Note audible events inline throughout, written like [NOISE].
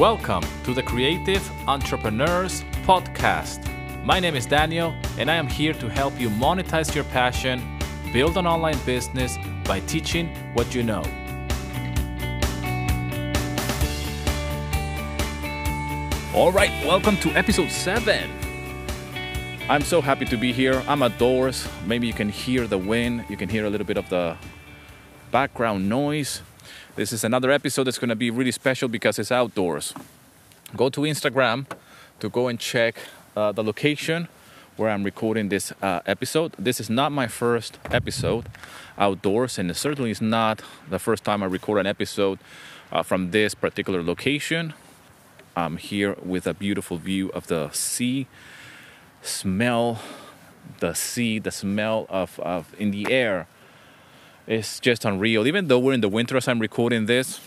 Welcome to the Creative Entrepreneurs Podcast. My name is Daniel, and I am here to help you monetize your passion, build an online business by teaching what you know. All right, welcome to episode 7. I'm so happy to be here. I'm outdoors. Maybe you can hear the wind, you can hear a little bit of the background noise. This is another episode that's going to be really special because it's outdoors. Go to Instagram to go and check uh, the location where I'm recording this uh, episode. This is not my first episode outdoors, and it certainly is not the first time I record an episode uh, from this particular location. I'm here with a beautiful view of the sea, smell the sea, the smell of, of in the air it's just unreal. Even though we're in the winter as I'm recording this,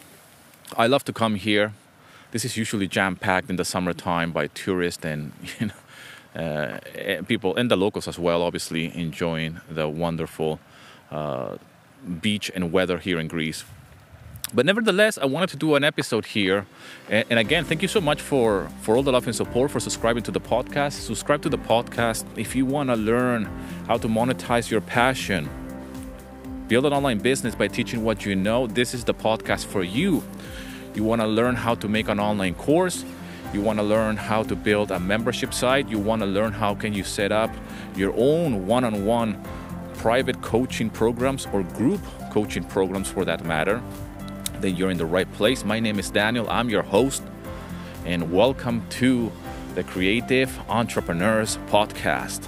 I love to come here. This is usually jam packed in the summertime by tourists and [LAUGHS] you know uh, people and the locals as well. Obviously enjoying the wonderful uh, beach and weather here in Greece. But nevertheless, I wanted to do an episode here. And, and, again, thank you so much for, for all the love and support, for subscribing to the podcast. Subscribe to the podcast if you want to learn how to monetize your passion build an online business by teaching what you know, this is the podcast for you. You want to learn how to make an online course, you want to learn how to build a membership site, you want to learn how can you set up your own one-on-one private coaching programs or group coaching programs for that matter, then you're in the right place. My name is Daniel. I'm your host and welcome to the Creative Entrepreneurs Podcast.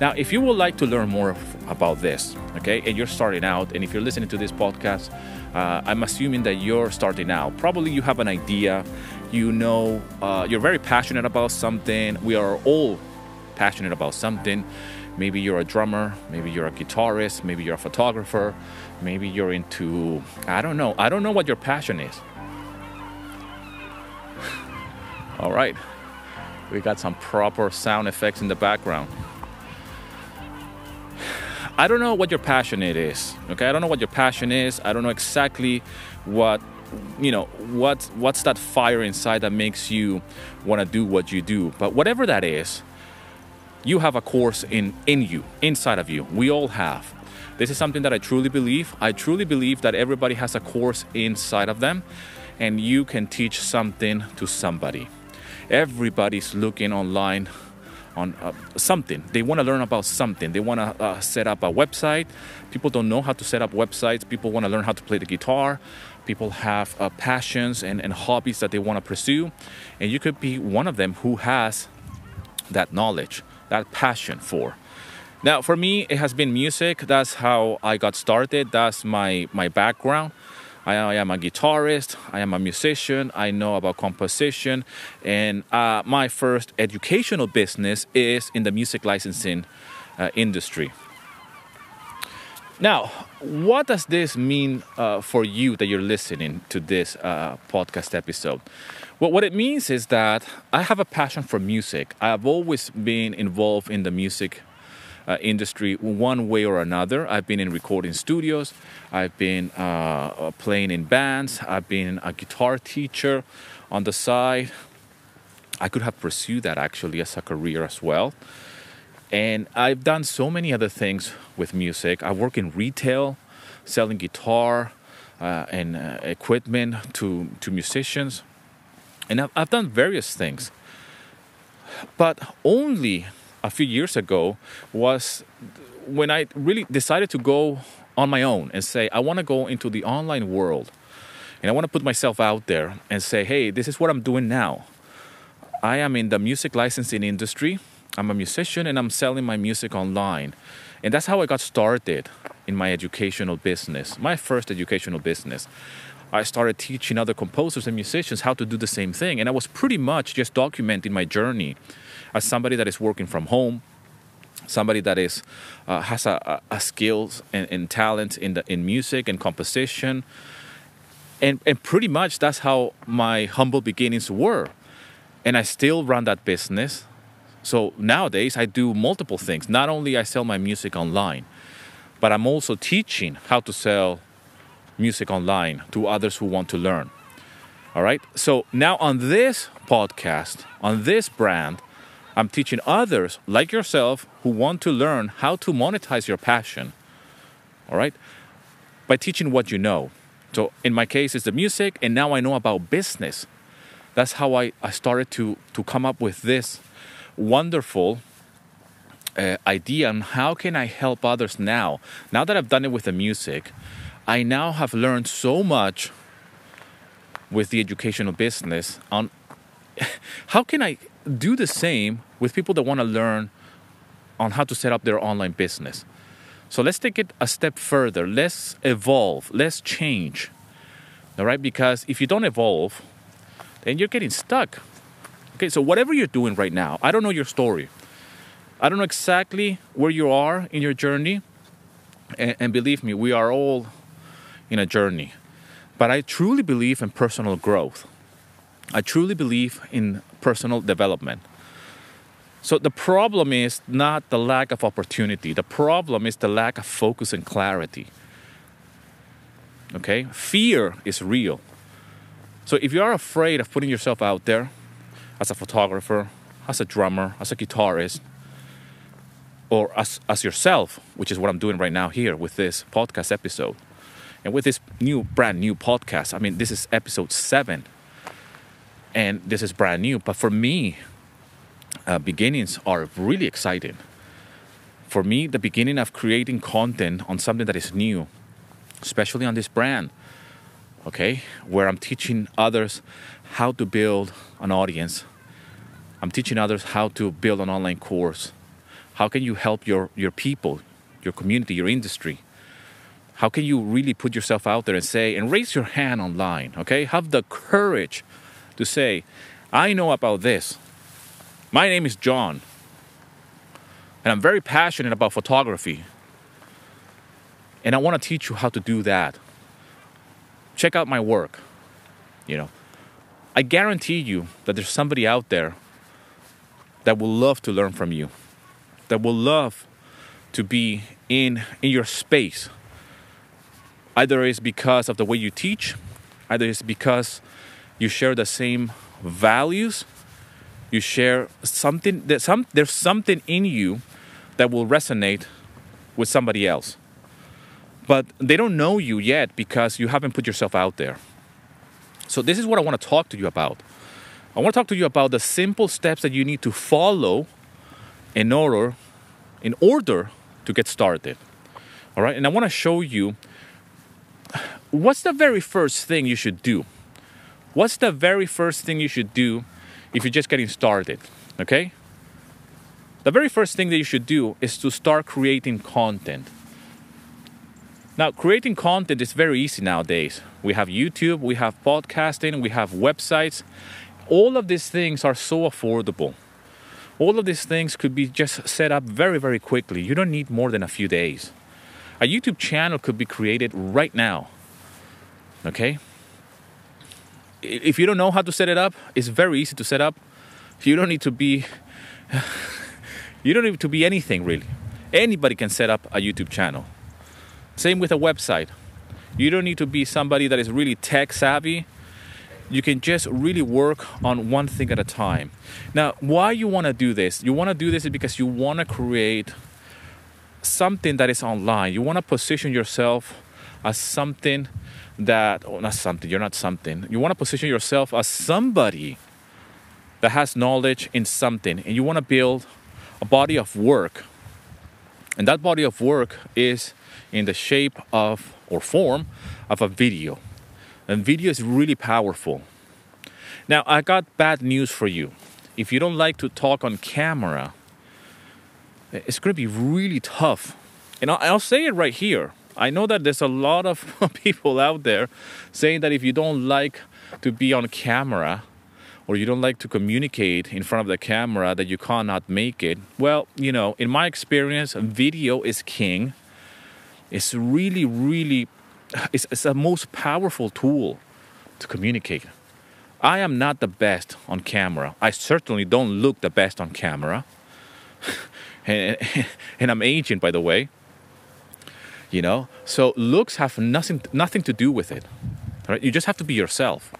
Now, if you would like to learn more about this, okay, and you're starting out, and if you're listening to this podcast, uh, I'm assuming that you're starting out. Probably you have an idea, you know, uh, you're very passionate about something. We are all passionate about something. Maybe you're a drummer, maybe you're a guitarist, maybe you're a photographer, maybe you're into, I don't know, I don't know what your passion is. [LAUGHS] all right, we got some proper sound effects in the background. I don't know what your passion it is. Okay, I don't know what your passion is. I don't know exactly what you know what what's that fire inside that makes you want to do what you do. But whatever that is, you have a course in in you, inside of you. We all have. This is something that I truly believe. I truly believe that everybody has a course inside of them and you can teach something to somebody. Everybody's looking online on uh, something. They want to learn about something. They want to uh, set up a website. People don't know how to set up websites. People want to learn how to play the guitar. People have uh, passions and, and hobbies that they want to pursue. And you could be one of them who has that knowledge, that passion for. Now, for me, it has been music. That's how I got started. That's my, my background. I, I, am a guitarist, I am a musician, I know about composition, and uh, my first educational business is in the music licensing uh, industry. Now, what does this mean uh, for you that you're listening to this uh, podcast episode? Well, what it means is that I have a passion for music. I've always been involved in the music uh, industry one way or another. I've been in recording studios, I've been uh, uh, playing in bands, I've been a guitar teacher on the side. I could have pursued that actually as a career as well. And I've done so many other things with music. I work in retail, selling guitar uh, and uh, equipment to, to musicians. And I've, I've done various things. But only a few years ago was when I really decided to go on my own and say, I want to go into the online world and I want to put myself out there and say, hey, this is what I'm doing now. I am in the music licensing industry. I'm a musician and I'm selling my music online. And that's how I got started in my educational business, my first educational business. I started teaching other composers and musicians how to do the same thing. And I was pretty much just documenting my journey as somebody that is working from home, somebody that is uh, has a, a skills and, and talent in the in music and composition, and and pretty much that's how my humble beginnings were, and I still run that business. So nowadays I do multiple things. Not only I sell my music online, but I'm also teaching how to sell music online to others who want to learn. All right. So now on this podcast, on this brand, I'm teaching others like yourself who want to learn how to monetize your passion. All right. By teaching what you know. So in my case, it's the music, and now I know about business. That's how I, I started to, to come up with this wonderful uh, idea on how can I help others now. Now that I've done it with the music, I now have learned so much with the educational business on [LAUGHS] how can I do the same with people that want to learn on how to set up their online business. So let's take it a step further. Let's evolve. Let's change. All right? Because if you don't evolve, then you're getting stuck. Okay, so whatever you're doing right now, I don't know your story. I don't know exactly where you are in your journey. And, and believe me, we are all in a journey. But I truly believe in personal growth. I truly believe in personal development. So the problem is not the lack of opportunity, the problem is the lack of focus and clarity. Okay? Fear is real. So if you are afraid of putting yourself out there as a photographer, as a drummer, as a guitarist, or as, as yourself, which is what I'm doing right now here with this podcast episode, and with this new, brand new podcast, I mean, this is episode seven, and this is brand new. But for me, uh, beginnings are really exciting. For me, the beginning of creating content on something that is new, especially on this brand, okay, where I'm teaching others how to build an audience. I'm teaching others how to build an online course. How can you help your, your people, your community, your industry? How can you really put yourself out there and say, and raise your hand online, okay? Have the courage to say, I know about this. My name is John, and I'm very passionate about photography. And I want to teach you how to do that. Check out my work. You know, I guarantee you that there's somebody out there that will love to learn from you, that will love to be in, in your space Either it's because of the way you teach, either it's because you share the same values, you share something that some there's something in you that will resonate with somebody else. But they don't know you yet because you haven't put yourself out there. So this is what I want to talk to you about. I want to talk to you about the simple steps that you need to follow in order in order to get started. All right? And I want to show you what's the very first thing you should do? What's the very first thing you should do if you're just getting started? Okay? The very first thing that you should do is to start creating content. Now, creating content is very easy nowadays. We have YouTube, we have podcasting, we have websites. All of these things are so affordable. All of these things could be just set up very, very quickly. You don't need more than a few days. A YouTube channel could be created right now. Okay? If you don't know how to set it up, it's very easy to set up. You don't need to be [LAUGHS] you don't need to be anything really. Anybody can set up a YouTube channel. Same with a website. You don't need to be somebody that is really tech savvy. You can just really work on one thing at a time. Now, why you want to do this? You want to do this because you want to create something that is online. You want to position yourself as something that, oh, not something, you're not something. You want to position yourself as somebody that has knowledge in something, and you want to build a body of work. And that body of work is in the shape of or form of a video. And video is really powerful. Now, I got bad news for you. If you don't like to talk on camera, it's going to be really tough. And I'll say it right here. I know that there's a lot of [LAUGHS] people out there saying that if you don't like to be on camera or you don't like to communicate in front of the camera that you cannot make it. Well, you know, in my experience, video is king. It's really, really, [SIGHS] it's, it's the most powerful tool to communicate. I am not the best on camera. I certainly don't look the best on camera. [LAUGHS] and, [LAUGHS] and I'm aging, by the way you know so looks have nothing nothing to do with it right you just have to be yourself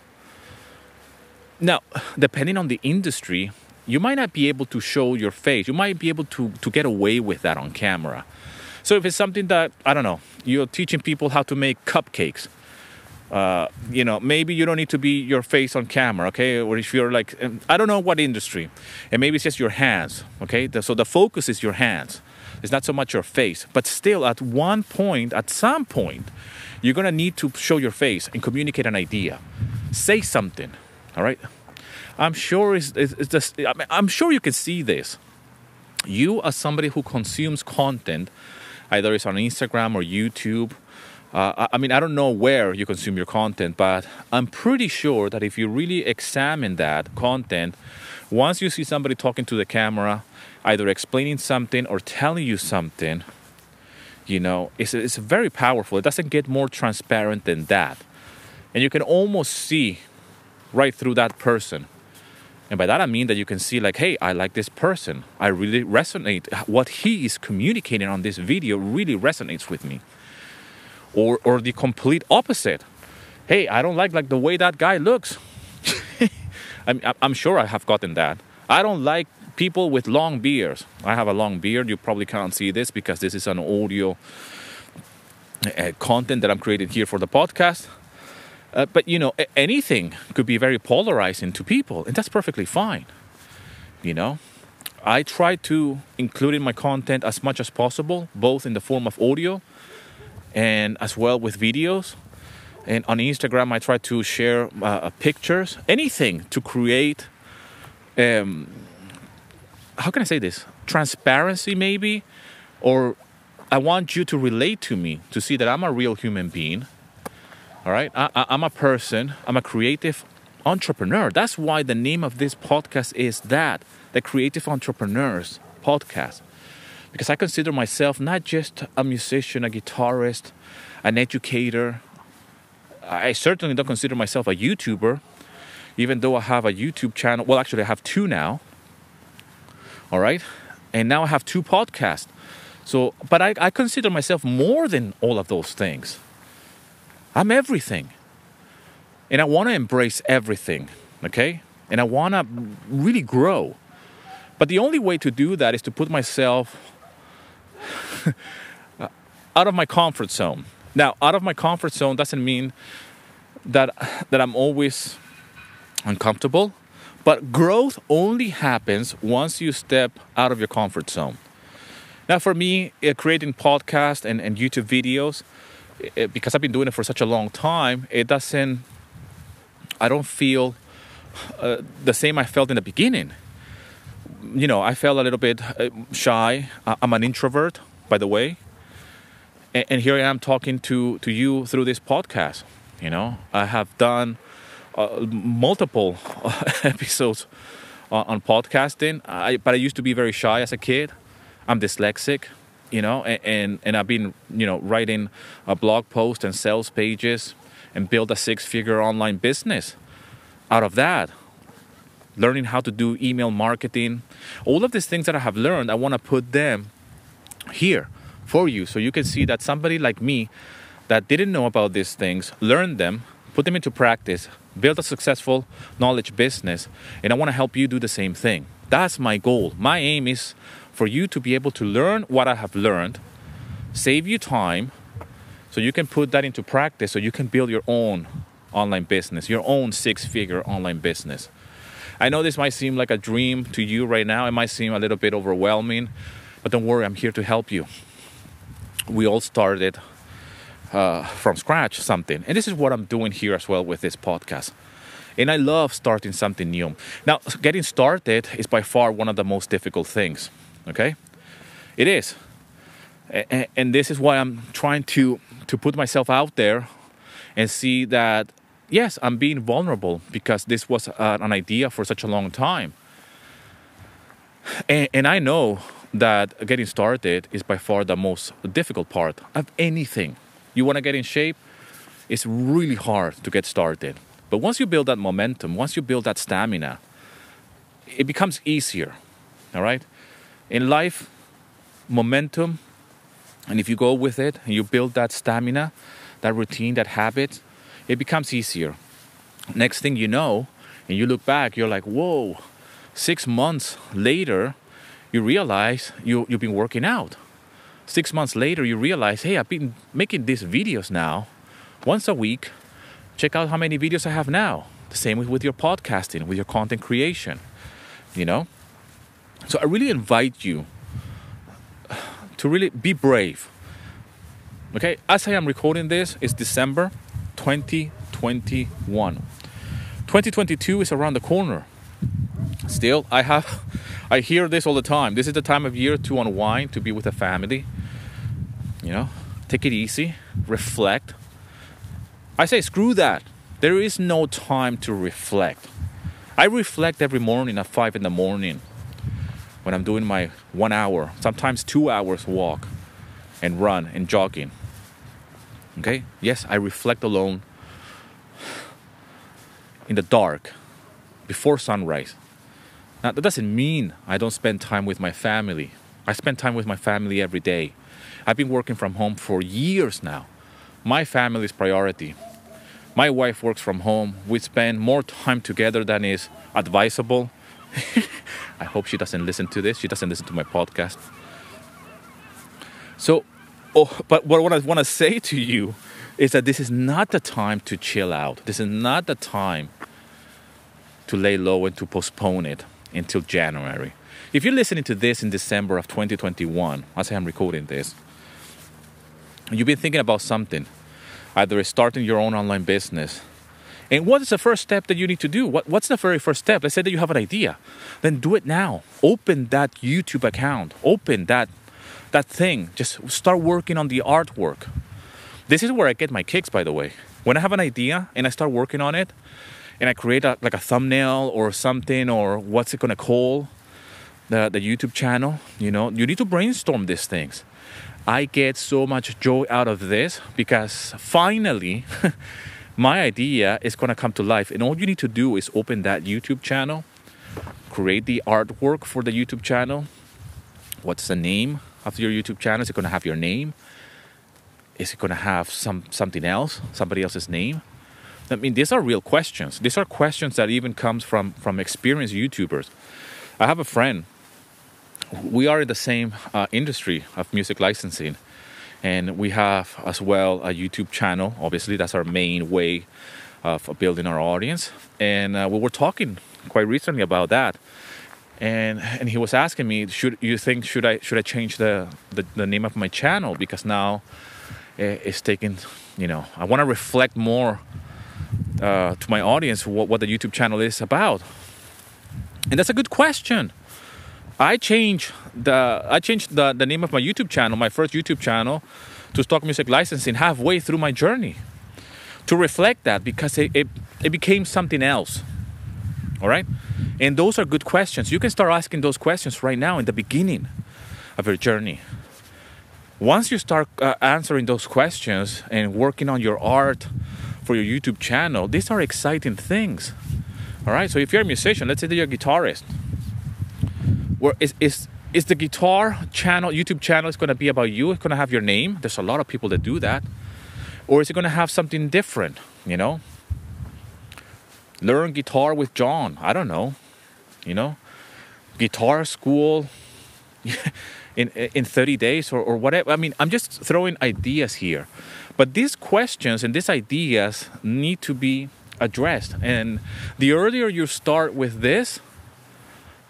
now, depending on the industry, you might not be able to show your face. You might be able to, to get away with that on camera. So if it's something that, I don't know, you're teaching people how to make cupcakes, uh, you know, maybe you don't need to be your face on camera, okay? Or if you're like, I don't know what industry, and maybe it's just your hands, okay? So the focus is your hands. It's not so much your face, but still, at one point, at some point, you're gonna need to show your face and communicate an idea, say something, all right? I'm sure it's, it's, just, I mean, I'm sure you can see this. You, as somebody who consumes content, either it's on Instagram or YouTube, uh, I mean, I don't know where you consume your content, but I'm pretty sure that if you really examine that content, once you see somebody talking to the camera, either explaining something or telling you something, you know, it's, it's very powerful. It doesn't get more transparent than that. And you can almost see right through that person. And by that I mean that you can see, like, hey, I like this person. I really resonate. What he is communicating on this video really resonates with me. Or, or the complete opposite. Hey, I don't like like the way that guy looks. [LAUGHS] I'm, I'm sure I have gotten that. I don't like people with long beards. I have a long beard. You probably can't see this because this is an audio uh, content that I'm creating here for the podcast. Uh, but you know, anything could be very polarizing to people, and that's perfectly fine. You know, I try to include in my content as much as possible, both in the form of audio and as well with videos. And on Instagram, I try to share uh, pictures, anything to create. Um, how can I say this? Transparency, maybe, or I want you to relate to me to see that I'm a real human being all right, I, am a person, I'm a creative entrepreneur. That's why the name of this podcast is that the Creative Entrepreneurs Podcast. Because I consider myself not just a musician, a guitarist, an educator. I certainly don't consider myself a YouTuber, even though I have a YouTube channel. Well, actually, I have two now. All right, and now I have two podcasts. So, but I, I consider myself more than all of those things. I'm everything. And I want to embrace everything, okay? And I want to really grow. But the only way to do that is to put myself [LAUGHS] out of my comfort zone. Now, out of my comfort zone doesn't mean that that I'm always uncomfortable, but growth only happens once you step out of your comfort zone. Now, for me, uh, creating podcasts and, and YouTube videos, it, because I've been doing it for such a long time, it doesn't, I don't feel uh, the same I felt in the beginning. You know, I felt a little bit uh, shy. I'm an introvert, by the way. And, and here I am talking to, to you through this podcast. You know, I have done uh, multiple uh, [LAUGHS] episodes on, on podcasting, I, but I used to be very shy as a kid. I'm dyslexic you know, and, and, and I've been, you know, writing a blog post and sales pages and build a six figure online business out of that. Learning how to do email marketing, all of these things that I have learned, I want to put them here for you so you can see that somebody like me that didn't know about these things learned them, put them into practice, build a successful knowledge business, and I want to help you do the same thing. That's my goal. My aim is for you to be able to learn what I have learned, save you time, so you can put that into practice so you can build your own online business, your own six figure online business. I know this might seem like a dream to you right now, it might seem a little bit overwhelming, but don't worry, I'm here to help you. We all started uh, from scratch something, and this is what I'm doing here as well with this podcast. And I love starting something new. Now, getting started is by far one of the most difficult things Okay? It is. And, this is why I'm trying to, to put myself out there and see that, yes, I'm being vulnerable because this was uh, an idea for such a long time. And, and I know that getting started is by far the most difficult part of anything. You want to get in shape, it's really hard to get started. But once you build that momentum, once you build that stamina, it becomes easier. All right? in life, momentum, and if you go with it and you build that stamina, that routine, that habit, it becomes easier. Next thing you know, And you look back, you're like, whoa, six months later, you realize you, you've been working out. Six months later, you realize, hey, I've been making these videos now once a week. Check out how many videos I have now. The same with your podcasting, with your content creation, you know? So I really invite you to really be brave. Okay, as I am recording this, it's December 2021. 2022 is around the corner. Still, I have [LAUGHS] I hear this all the time. This is the time of year to unwind, to be with the family. You know, take it easy, reflect. I say screw that. There is no time to reflect. I reflect every morning at 5 in the morning when I'm doing my one hour, sometimes two hours walk and run and jogging. Okay? Yes, I reflect alone in the dark before sunrise. Now, that doesn't mean I don't spend time with my family. I spend time with my family every day. I've been working from home for years now. My family is priority. My wife works from home. We spend more time together than is advisable [LAUGHS] I hope she doesn't listen to this. She doesn't listen to my podcast. So, oh, but what I want to say to you is that this is not the time to chill out. This is not the time to lay low and to postpone it until January. If you're listening to this in December of 2021, as I am recording this, you've been thinking about something, either starting your own online business, and what is the first step that you need to do? What, what's the very first step? Let's say that you have an idea. Then do it now. Open that YouTube account. Open that that thing. Just start working on the artwork. This is where I get my kicks, by the way. When I have an idea and I start working on it, and I create a, like a thumbnail or something, or what's it gonna call the the YouTube channel? You know, you need to brainstorm these things. I get so much joy out of this because finally. [LAUGHS] my idea is going to come to life. And all you need to do is open that YouTube channel, create the artwork for the YouTube channel. What's the name of your YouTube channel? Is it going to have your name? Is it going to have some something else, somebody else's name? I mean, these are real questions. These are questions that even comes from from experienced YouTubers. I have a friend. We are in the same uh, industry of music licensing, and we have as well a YouTube channel. Obviously, that's our main way of building our audience. And uh, we were talking quite recently about that. And and he was asking me, should you think should I should I change the the, the name of my channel because now eh, it's taking you know I want to reflect more uh, to my audience what, what the YouTube channel is about. And that's a good question. I changed the I changed the, the name of my YouTube channel, my first YouTube channel, to Stock Music Licensing halfway through my journey to reflect that because it, it, it became something else. All right? And those are good questions. You can start asking those questions right now in the beginning of your journey. Once you start uh, answering those questions and working on your art for your YouTube channel, these are exciting things. All right? So if you're a musician, let's say that you're a guitarist, where is is is the guitar channel youtube channel is going to be about you. It's going to have your name. There's a lot of people that do that. Or is it going to have something different you know? Learn guitar with john. I don't know you know? Guitar school [LAUGHS] in in 30 days or, or whatever. I mean i'm just throwing ideas here. But these questions and these ideas need to be addressed. And the earlier you start with this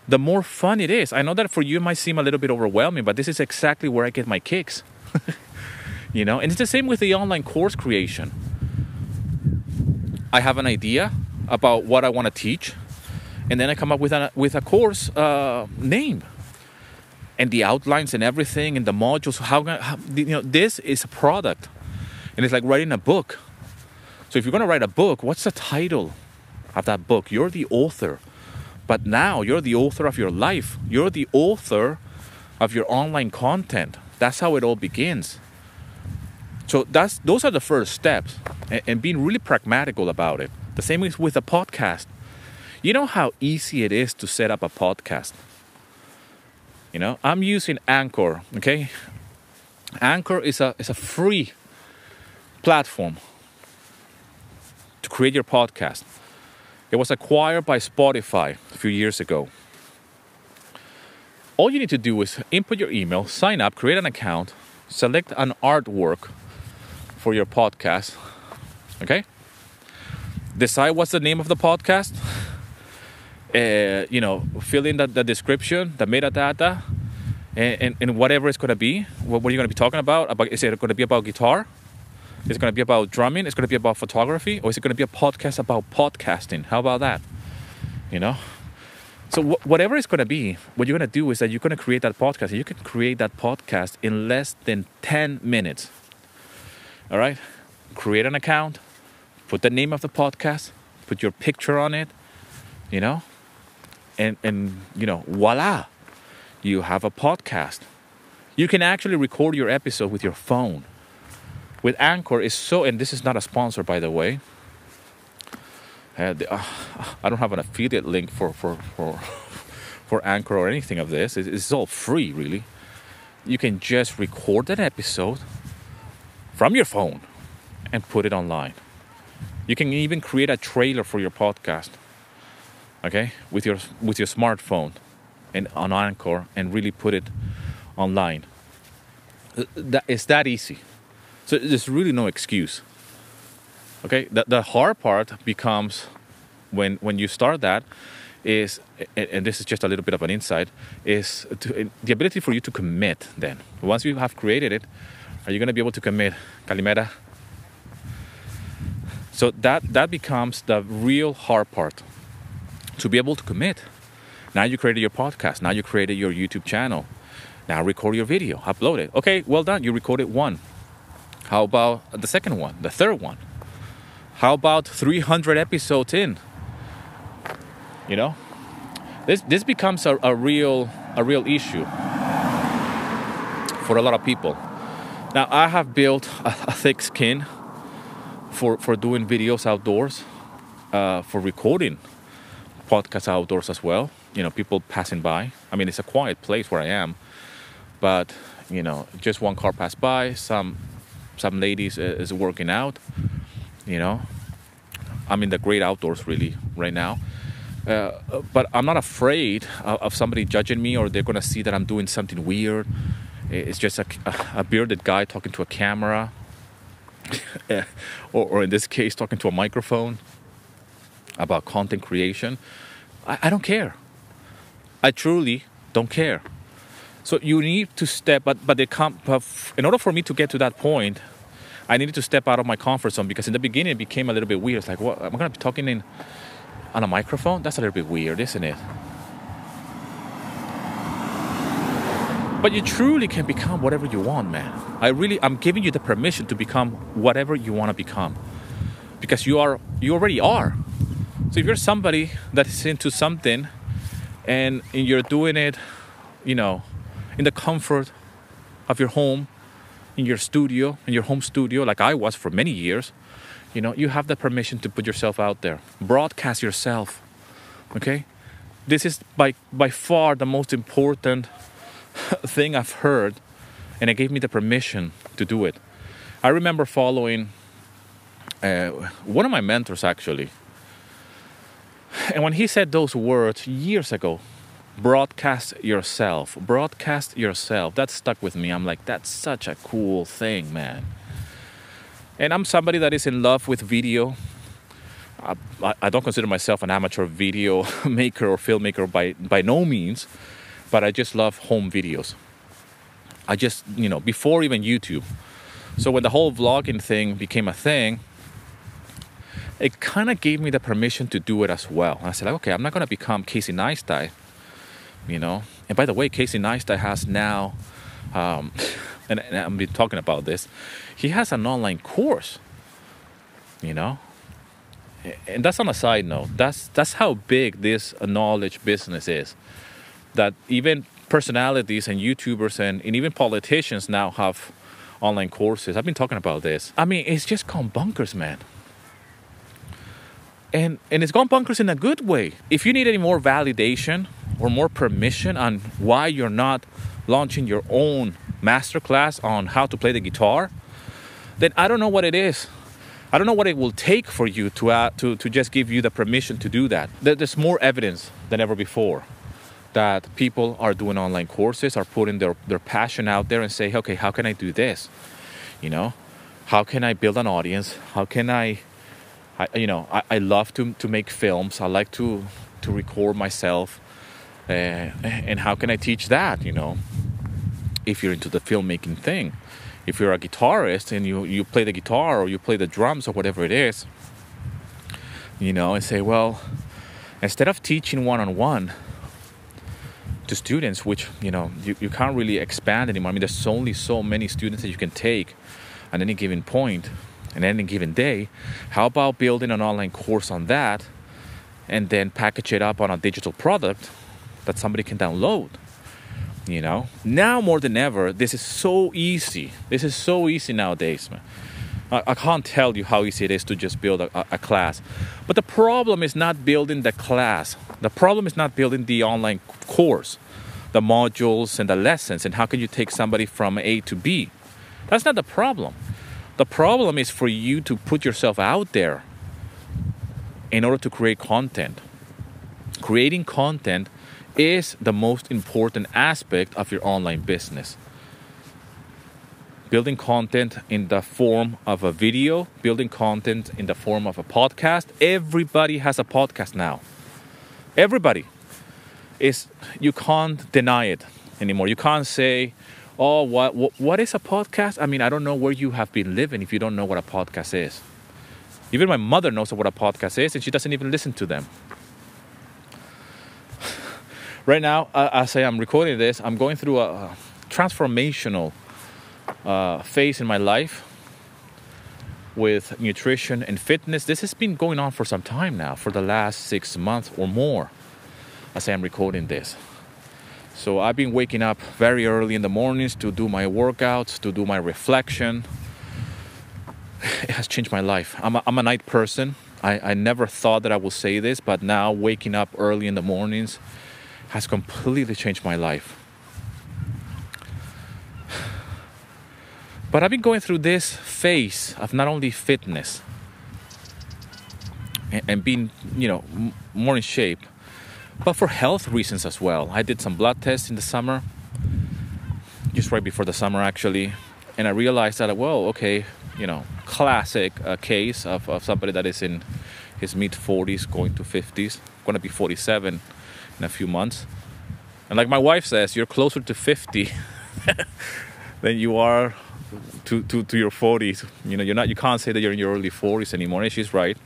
the more fun it is. I know that for you it might seem a little bit overwhelming, but this is exactly where I get my kicks. [LAUGHS] you know, and it's the same with the online course creation. I have an idea about what I want to teach, and then I come up with a with a course uh, name, and the outlines and everything, and the modules. How, how you know this is a product, and it's like writing a book. So if you're going to write a book, what's the title of that book? You're the author but now you're the author of your life. You're the author of your online content. That's how it all begins. So that's those are the first steps, and, and being really pragmatical about it. The same is with a podcast. You know how easy it is to set up a podcast. You know, I'm using Anchor. Okay, Anchor is a is a free platform to create your podcast It was acquired by Spotify a few years ago. All you need to do is input your email, sign up, create an account, select an artwork for your podcast. Okay? Decide what's the name of the podcast. Uh, you know, fill in the, the description, the metadata, and, and, and whatever it's going to be. What, what are you going to be talking about? About is it going to be about guitar? Is it going to be about drumming? Is it going to be about photography? Or is it going to be a podcast about podcasting? How about that? You know? So, wh- whatever it's going to be, what you're going to do is that you're going to create that podcast. You can create that podcast in less than 10 minutes. All right? Create an account, put the name of the podcast, put your picture on it, you know? And, and you know, voila, you have a podcast. You can actually record your episode with your phone with Anchor is so, and this is not a sponsor, by the way. Uh, the, uh, I don't have an affiliate link for for for [LAUGHS] for Anchor or anything of this. It's, it's all free, really. You can just record an episode from your phone and put it online. You can even create a trailer for your podcast. Okay, with your with your smartphone and on Anchor and really put it online. That it's that easy. So there's really no excuse. Okay, the, the hard part becomes when when you start that is and this is just a little bit of an insight is to, the ability for you to commit then. Once you have created it are you going to be able to commit calimera? So that that becomes the real hard part to be able to commit. Now you created your podcast. Now you created your youtube channel. Now record your video. Upload it. Okay well done. You recorded one how about the second one, the third one? How about 300 episodes in? You know, this this becomes a, a real a real issue for a lot of people. Now I have built a, a thick skin for for doing videos outdoors, uh, for recording podcasts outdoors as well. You know, people passing by. I mean, it's a quiet place where I am, but you know, just one car passed by, some some ladies is working out. You know, I'm in the great outdoors really right now. Uh, but I'm not afraid of, of, somebody judging me or they're gonna see that I'm doing something weird. It's just a, a bearded guy talking to a camera, [LAUGHS] or, or, in this case, talking to a microphone about content creation. I, I don't care. I truly don't care. So you need to step, but but, they come, but in order for me to get to that point, I needed to step out of my comfort zone because in the beginning it became a little bit weird. It's like, what? Am I gonna be talking in on a microphone? That's a little bit weird, isn't it? But you truly can become whatever you want, man. I really, I'm giving you the permission to become whatever you want to become, because you are, you already are. So if you're somebody that is into something, and you're doing it, you know, in the comfort of your home, in your studio, in your home studio, like I was for many years, you know, you have the permission to put yourself out there. Broadcast yourself. Okay? This is by by far the most important [LAUGHS] thing I've heard, and it gave me the permission to do it. I remember following uh, one of my mentors actually, and when he said those words years ago, broadcast yourself. Broadcast yourself. That stuck with me. I'm like that's such a cool thing man. And i'm somebody that is in love with video. I, I don't consider myself an amateur video [LAUGHS] maker or filmmaker by by no means but i just love home videos. I just you know before even youtube. So when the whole vlogging thing became a thing it kind of gave me the permission to do it as well. I said, like, okay, I'm not going to become Casey Neistat you know. And by the way, Casey Neistat has now, um, [LAUGHS] and, and I've been talking about this, he has an online course, you know. And that's on a side note. That's that's how big this knowledge business is. That even personalities and YouTubers and, and even politicians now have online courses. I've been talking about this. I mean, it's just gone bonkers, man. And and it's gone bonkers in a good way. If you need any more validation or more permission on why you're not launching your own masterclass on how to play the guitar, then I don't know what it is. I don't know what it will take for you to, uh, to, to just give you the permission to do that. There's more evidence than ever before that people are doing online courses, are putting their, their passion out there and say, okay, how can I do this? You know, how can I build an audience? How can I, I you know, I, I love to, to make films. I like to, to record myself. Uh, and how can I teach that, you know, if you're into the filmmaking thing? if you're a guitarist and you, you play the guitar or you play the drums or whatever it is, you know, and say, well, instead of teaching one on one to students, which, you know, you, you can't really expand anymore. I mean, there's only so many students that you can take at any given point and any given day. How about building an online course on that and then package it up on a digital product that somebody can download? you know? Now more than ever this is so easy. This is so easy nowadays man. I, I can't tell you how easy it is to just build a, a, a class. But the problem is not building the class. The problem is not building the online course the modules and the lessons and how can you take somebody from a to b? That's not the problem. The problem is for you to put yourself out there in order to create content. Creating content is the most important aspect of your online business. Building content in the form of a video, building content in the form of a podcast. Everybody has a podcast now. Everybody is you can't deny it anymore. You can't say, "Oh, what, what what is a podcast?" I mean, I don't know where you have been living if you don't know what a podcast is. Even my mother knows what a podcast is, and she doesn't even listen to them right now, uh, as I am recording this, I'm going through a, transformational uh, phase in my life with nutrition and fitness. This has been going on for some time now, for the last six months or more, as I am recording this. So I've been waking up very early in the mornings to do my workouts, to do my reflection. [SIGHS] It has changed my life. I'm a, I'm a night person. I, I never thought that I would say this, but now waking up early in the mornings has completely changed my life. But I've been going through this phase of not only fitness and, being, you know, more in shape, but for health reasons as well. I did some blood tests in the summer, just right before the summer actually, and I realized that, well, okay, you know, classic uh, case of, of somebody that is in his mid 40s going to 50s, going to be 47 in a few months. And like my wife says, you're closer to 50 [LAUGHS] than you are to, to, to your 40s. You know, you're not, you can't say that you're in your early 40s anymore. And she's right.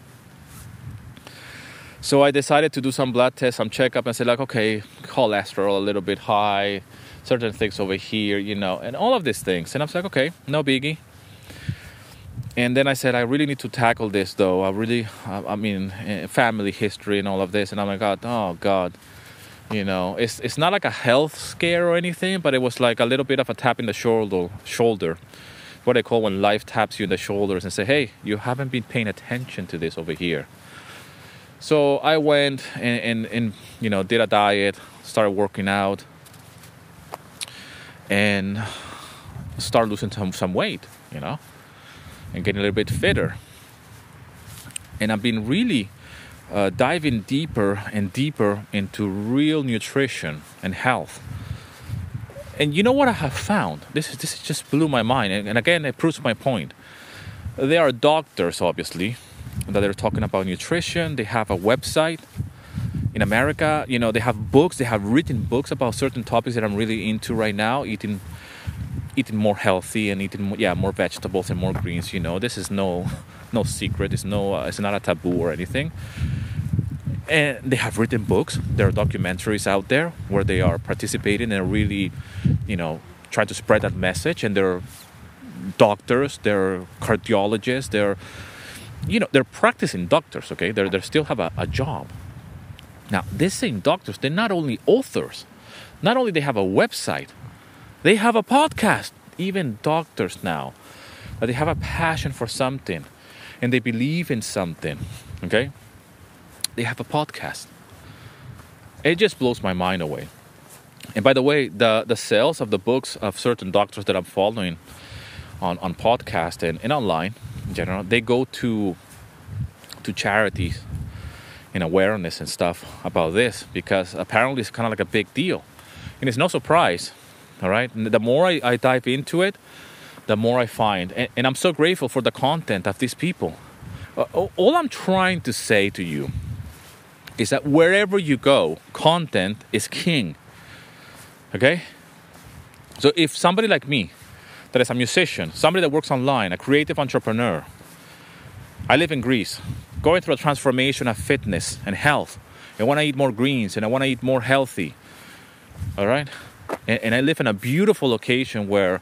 So I decided to do some blood tests, some checkup, and say like, okay, cholesterol a little bit high, certain things over here, you know, and all of these things. And I was like, okay, no biggie. And then I said, I really need to tackle this, though. I really, I mean, eh, family history and all of this. And I'm like, God, oh God, you know it's it's not like a health scare or anything but it was like a little bit of a tap in the shoulder shoulder. What I call when life taps you in the shoulders and say hey you haven't been paying attention to this over here. So I went and, and, and you know did a diet started working out and start losing some, some weight you know and getting a little bit fitter. And I've been really uh, diving deeper and deeper into real nutrition and health. And you know what I have found? This is, this just blew my mind, and, and again, it proves my point. There are doctors, obviously, that are talking about nutrition. They have a website in America. You know, they have books. They have written books about certain topics that I'm really into right now. Eating, eating more healthy and eating, yeah, more vegetables and more greens. You know, this is no, [LAUGHS] no secret. It's no, uh, it's not a taboo or anything. And they have written books. There are documentaries out there where they are participating and really you know trying to spread that message. And they're doctors they're cardiologists they're you know they're practicing doctors okay? They they still have a, a job. Now these same doctors they're not only authors. Not only they have a website they have a podcast even doctors now but they have a passion for something and they believe in something okay they have a podcast. It just blows my mind away. And by the way, the, the sales of the books of certain doctors that I'm following on, on podcast and, and online, in general, they go to to charities and awareness and stuff about this because apparently it's kind of like a big deal. And it's no surprise, all right? And the more I, I dive into it, the more I find. And, and I'm so grateful for the content of these people. Uh, all I'm trying to say to you is that wherever you go, content is king. Okay? So if somebody like me, that is a musician, somebody that works online, a creative entrepreneur, I live in Greece, going through a transformation of fitness and health. I want to eat more greens and I want to eat more healthy. All right? And, and I live in a beautiful location where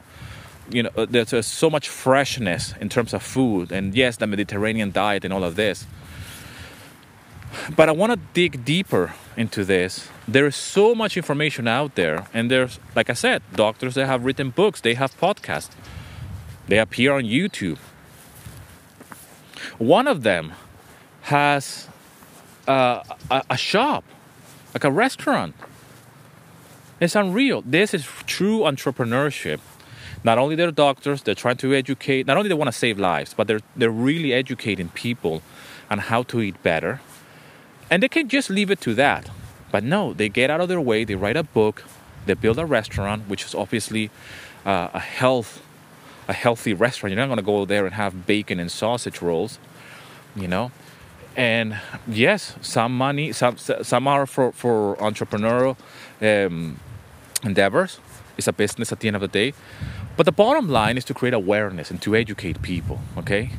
you know there's uh, so much freshness in terms of food and yes the mediterranean diet and all of this. But i want to dig deeper into this. There is so much information out there and there's like i said doctors that have written books they have podcasts. They appear on youtube. One of them has uh, a, a shop, like a restaurant. It's unreal. This is true entrepreneurship. Not only they're doctors, they're trying to educate. Not only they want to save lives, but they're they're really educating people on how to eat better. And they can just leave it to that. But no, they get out of their way. They write a book. They build a restaurant, which is obviously uh, a health a healthy restaurant. You're not going to go there and have bacon and sausage rolls, you know and yes, some money, some some are for for entrepreneurial um, endeavors. It's a business at the end of the day, but the bottom line is to create awareness and to educate people. Okay.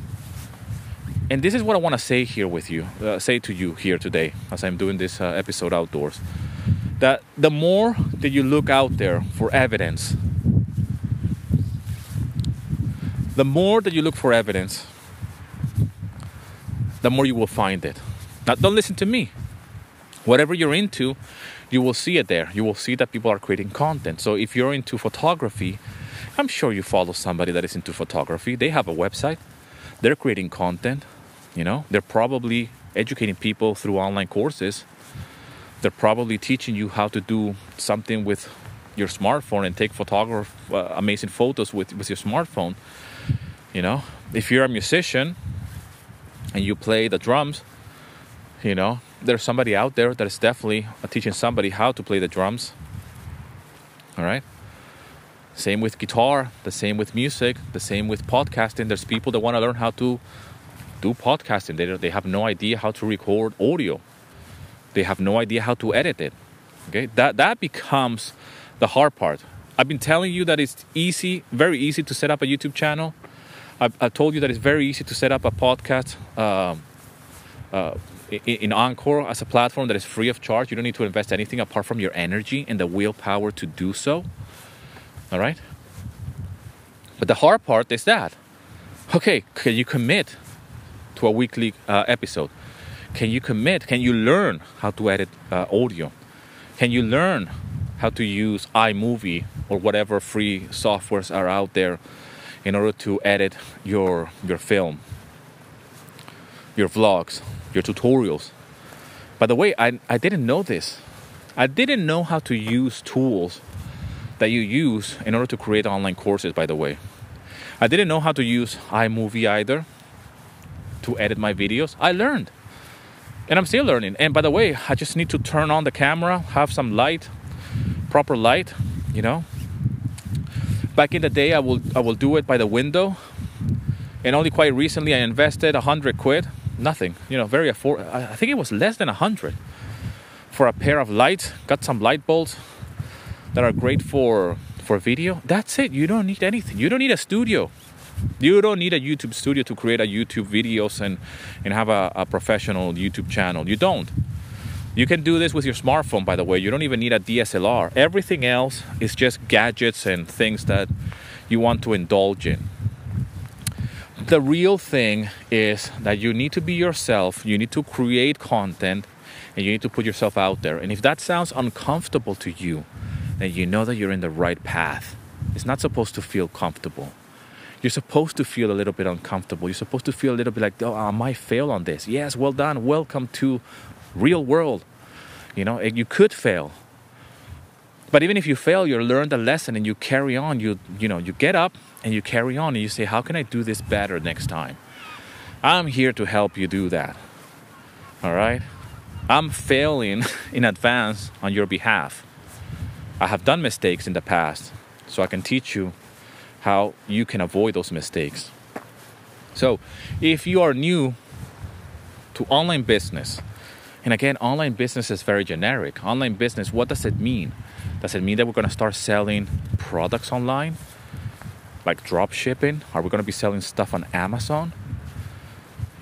And this is what I want to say here with you, uh, say to you here today, as I'm doing this uh, episode outdoors. That the more that you look out there for evidence, the more that you look for evidence, the more you will find it. Now, don't listen to me. Whatever you're into, you will see it there. You will see that people are creating content. So if you're into photography, I'm sure you follow somebody that is into photography. They have a website, they're creating content. You know, they're probably educating people through online courses. They're probably teaching you how to do something with your smartphone and take photograph uh, amazing photos with, with your smartphone. You know, if you're a musician, and you play the drums, you know, there's somebody out there that is definitely teaching somebody how to play the drums. All right. Same with guitar, the same with music, the same with podcasting. There's people that want to learn how to do podcasting. They, they have no idea how to record audio. They have no idea how to edit it. Okay, that that becomes the hard part. I've been telling you that it's easy, very easy to set up a YouTube channel. I've, i told you that it's very easy to set up a podcast um, uh, in, Anchor as a platform that is free of charge. You don't need to invest anything apart from your energy and the willpower to do so. All right? But the hard part is that okay, can you commit to a weekly uh, episode? Can you commit? Can you learn how to edit uh, audio? Can you learn how to use iMovie or whatever free softwares are out there in order to edit your your film, your vlogs, your tutorials. By the way, I, I didn't know this. I didn't know how to use tools that you use in order to create online courses, by the way. I didn't know how to use iMovie either to edit my videos. I learned. And I'm still learning. And by the way, I just need to turn on the camera, have some light, proper light, you know, Back in the day, I will I will do it by the window, and only quite recently I invested a hundred quid, nothing, you know, very afford. I think it was less than a hundred for a pair of lights. Got some light bulbs that are great for for video. That's it. You don't need anything. You don't need a studio. You don't need a YouTube studio to create a YouTube videos and and have a, a professional YouTube channel. You don't. You can do this with your smartphone, by the way. You don't even need a DSLR. Everything else is just gadgets and things that you want to indulge in. The real thing is that you need to be yourself, you need to create content, and you need to put yourself out there. And if that sounds uncomfortable to you, then you know that you're in the right path. It's not supposed to feel comfortable. You're supposed to feel a little bit uncomfortable. You're supposed to feel a little bit like, oh, I might fail on this. Yes, well done. Welcome to real world. You know, you could fail. But even if you fail, you learn the lesson and you carry on. You you know, you get up and you carry on and you say, how can I do this better next time? I'm here to help you do that. All right? I'm failing [LAUGHS] in advance on your behalf. I have done mistakes in the past, so I can teach you how you can avoid those mistakes. So, if you are new to online business, and again, online business is very generic. Online business, what does it mean? Does it mean that we're going to start selling products online? Like drop shipping? Are we going to be selling stuff on Amazon?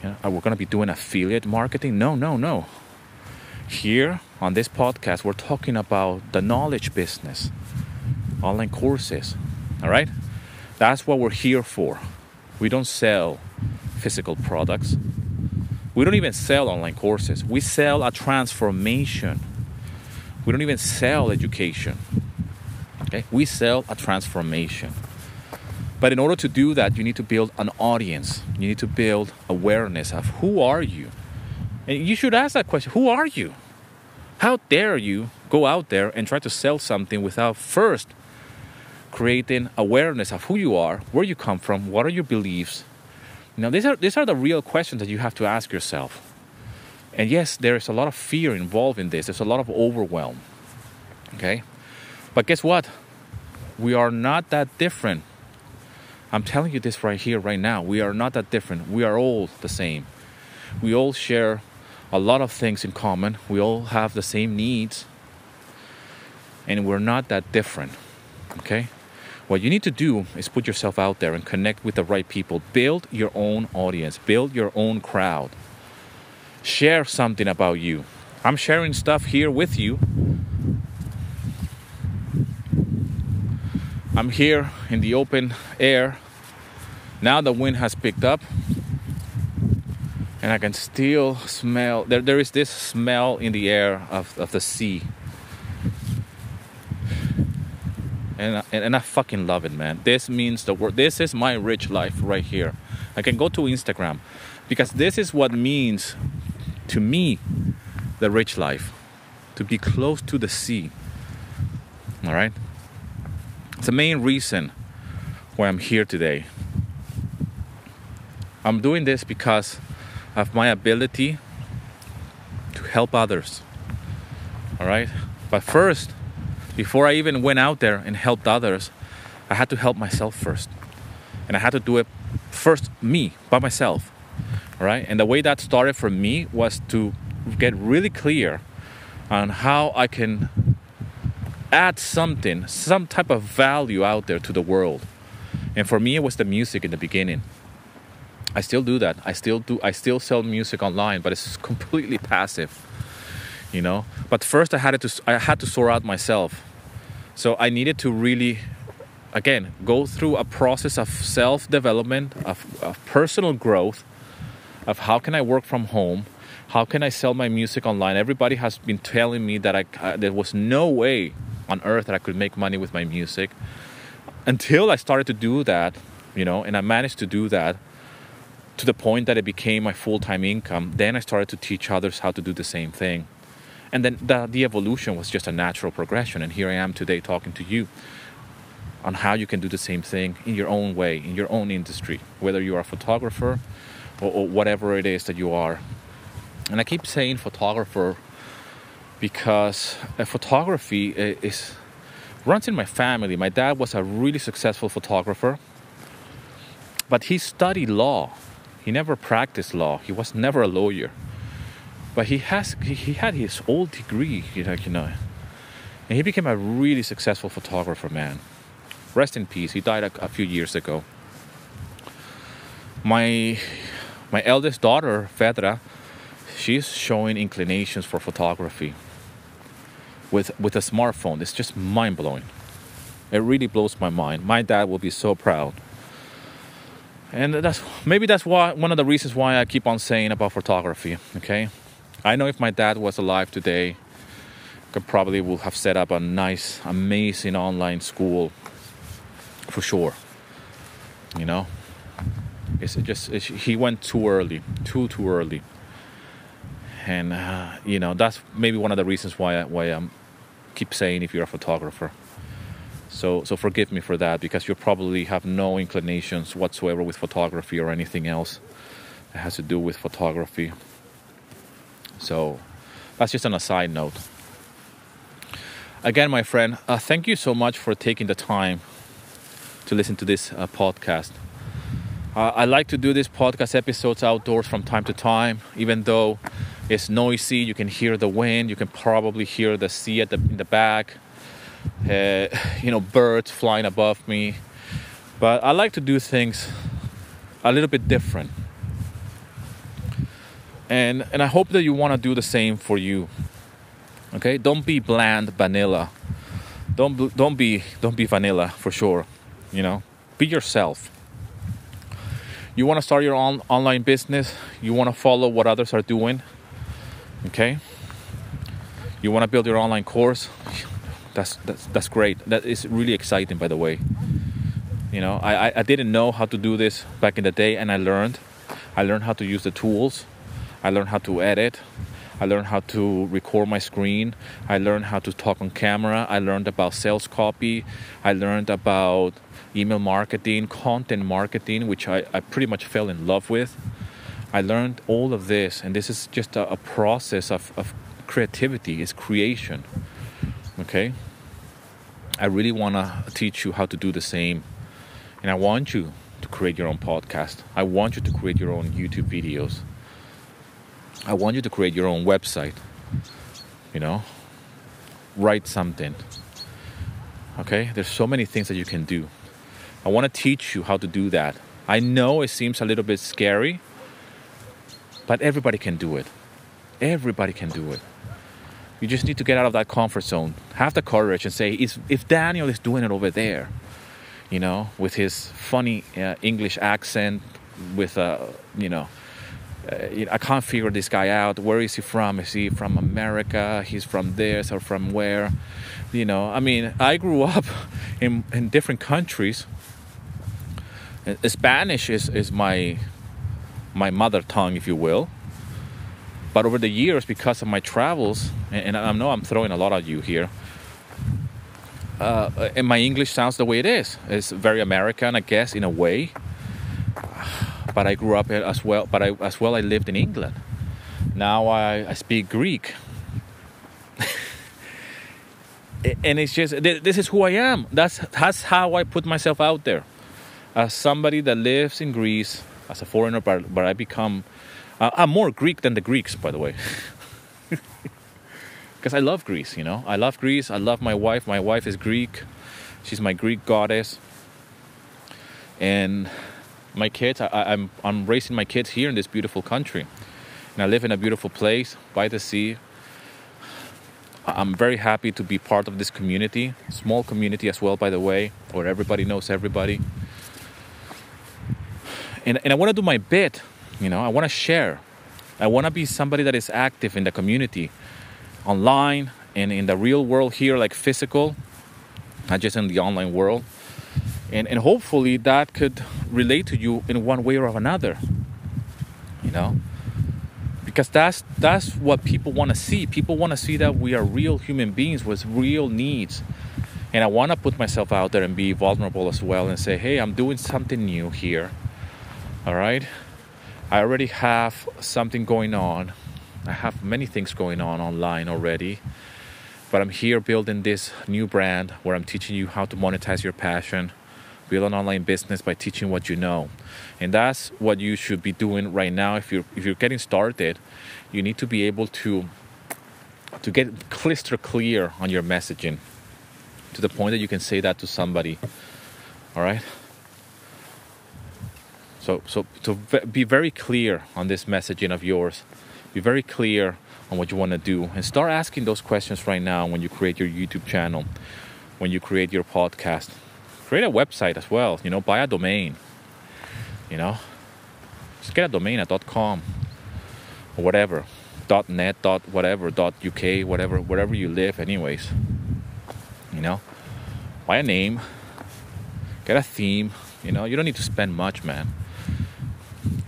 You know, are we going to be doing affiliate marketing? No, no, no. Here on this podcast, we're talking about the knowledge business, online courses. All right? That's what we're here for. We don't sell physical products. We don't even sell online courses. We sell a transformation. We don't even sell education. Okay? We sell a transformation. But in order to do that, you need to build an audience. You need to build awareness of who are you? And you should ask that question, who are you? How dare you go out there and try to sell something without first creating awareness of who you are, where you come from, what are your beliefs. Now, these are these are the real questions that you have to ask yourself. And yes, there is a lot of fear involved in this. There's a lot of overwhelm. Okay? But guess what? We are not that different. I'm telling you this right here, right now. We are not that different. We are all the same. We all share a lot of things in common. We all have the same needs. And we're not that different. Okay? What you need to do is put yourself out there and connect with the right people. Build your own audience, build your own crowd. Share something about you. I'm sharing stuff here with you. I'm here in the open air. Now the wind has picked up and I can still smell there, there is this smell in the air of, of the sea and, and, and I fucking love it, man. This means the word. This is my rich life right here. I can go to Instagram because this is what means to me the rich life to be close to the sea. All right? It's the main reason why I'm here today. I'm doing this because of my ability to help others. All right? But first, before I even went out there and helped others, I had to help myself first. And I had to do it first, me, by myself. Right? And the way that started for me was to get really clear on how I can add something, some type of value out there to the world. And for me, it was the music in the beginning. I still do that. I still do. I still sell music online, but it's [LAUGHS] completely passive, you know. But first, I had to. I had to sort out myself. So I needed to really, again, go through a process of self development, of, of personal growth, of how can I work from home, how can I sell my music online. Everybody has been telling me that I, uh, there was no way on earth that I could make money with my music until I started to do that, you know, and I managed to do that to the point that it became my full time income. Then I started to teach others how to do the same thing. And then the, the evolution was just a natural progression. And here I am today talking to you on how you can do the same thing in your own way, in your own industry, whether you are a photographer or, or whatever it is that you are. And I keep saying photographer because photography is runs in my family. My dad was a really successful photographer, but he studied law. He never practiced law. He was never a lawyer but he has he had his old degree, you know, you know, and he became a really successful photographer, man. Rest in peace. He died a, a few years ago. My my eldest daughter, Fedra, she's showing inclinations for photography with with a smartphone. It's just mind blowing. It really blows my mind. My dad will be so proud. And that's maybe that's why one of the reasons why I keep on saying about photography. Okay, I know if my dad was alive today, I probably would have set up a nice, amazing online school for sure. You know, it's just it's, he went too early, too too early, and uh, you know that's maybe one of the reasons why I, why I keep saying if you're a photographer. So so forgive me for that because you probably have no inclinations whatsoever with photography or anything else. that has to do with photography. So that's just on a side note. Again, my friend, uh, thank you so much for taking the time to listen to this uh, podcast. Uh, I like to do these podcast episodes outdoors from time to time, even though it's noisy. You can hear the wind. You can probably hear the sea at the in the back. Uh, [LAUGHS] you know, birds flying above me. But I like to do things a little bit different. And and I hope that you want to do the same for you. Okay, don't be bland vanilla. Don't don't be don't be vanilla for sure. You know, be yourself. You want to start your own online business. You want to follow what others are doing. Okay. You want to build your online course. That's that's that's great. That is really exciting, by the way. You know, I I didn't know how to do this back in the day, and I learned. I learned how to use the tools. I learned how to edit. I learned how to record my screen. I learned how to talk on camera. I learned about sales copy. I learned about email marketing, content marketing, which I, I pretty much fell in love with. I learned all of this, and this is just a, a process of, of creativity, it's creation. Okay? I really want to teach you how to do the same. And I want you to create your own podcast. I want you to create your own YouTube videos. I want you to create your own website. You know, write something. Okay, there's so many things that you can do. I want to teach you how to do that. I know it seems a little bit scary, but everybody can do it. Everybody can do it. You just need to get out of that comfort zone. Have the courage and say, if Daniel is doing it over there, you know, with his funny uh, English accent, with a, uh, you know, uh, I can't figure this guy out. Where is he from? Is he from America? He's from this or from where? You know, I mean, I grew up [LAUGHS] in, in different countries. Uh, Spanish is, is my my mother tongue, if you will. But over the years, because of my travels, and, and I know I'm throwing a lot at you here, uh, and my English sounds the way it is. It's very American, I guess, in a way but I grew up as well. But I, as well, I lived in England. Now I, I speak Greek, [LAUGHS] and it's just this is who I am. That's that's how I put myself out there, as somebody that lives in Greece as a foreigner. But but I become uh, I'm more Greek than the Greeks, by the way. [LAUGHS] Because I love Greece, you know. I love Greece. I love my wife. My wife is Greek. She's my Greek goddess. And my kids. I, I'm I'm raising my kids here in this beautiful country, and I live in a beautiful place by the sea. I'm very happy to be part of this community, small community as well, by the way, where everybody knows everybody. And, and I want to do my bit, you know, I want to share. I want to be somebody that is active in the community, online and in the real world here, like physical, not just in the online world. And and hopefully that could relate to you in one way or another you know? Because that's that's what people want to see. People want to see that we are real human beings with real needs. And i want to put myself out there and be vulnerable as well and say hey i'm doing something new here all right? I already have something going on. I have many things going on online already but i'm here building this new brand where i'm teaching you how to monetize your passion. Build an online business by teaching what you know. And that's what you should be doing right now. If you're if you're getting started you need to be able to to get crystal clear on your messaging to the point that you can say that to somebody. All right so so to be very clear on this messaging of yours. Be very clear on what you want to do. And start asking those questions right now when you create your youtube channel when you create your podcast. Create a website as well you know buy a domain you know. Just get a domain at .com or whatever .net whatever .uk whatever wherever you live anyways you know. Buy a name get a theme you know. You don't need to spend much man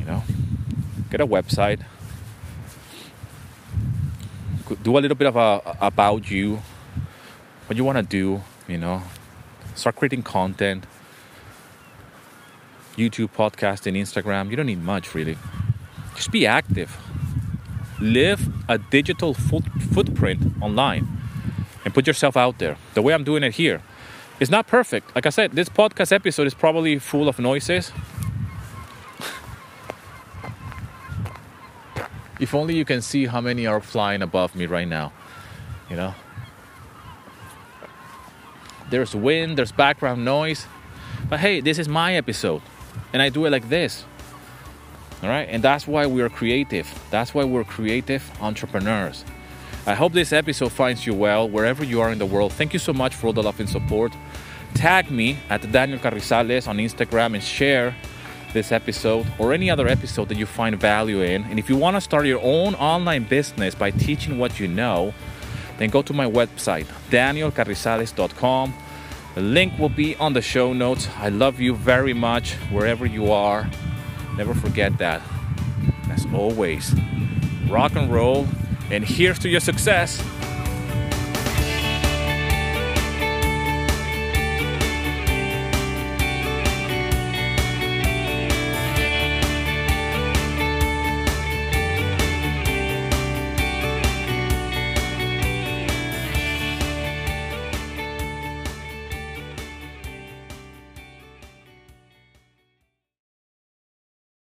know get a website do a little bit of a about you what you want to do you know Start creating content. YouTube, podcasting, Instagram. You don't need much really. Just be active. Live a digital foot, footprint online and put yourself out there. The way I'm doing it here. It's not perfect. Like I said, this podcast episode is probably full of noises. If only you can see how many are flying above me right now. You know? There's wind, there's background noise. But hey, this is my episode. And I do it like this. All right? And that's why we're creative. That's why we're creative entrepreneurs. I hope this episode finds you well wherever you are in the world. Thank you so much for all the love and support. Tag me at Daniel Carrizalez on Instagram and share this episode or any other episode that you find value in. And if you want to start your own online business by teaching what you know, then go to my website, danielcarrizalez.com. The link will be on the show notes. I love you very much wherever you are. Never forget that. As always, rock and roll, and here's to your success.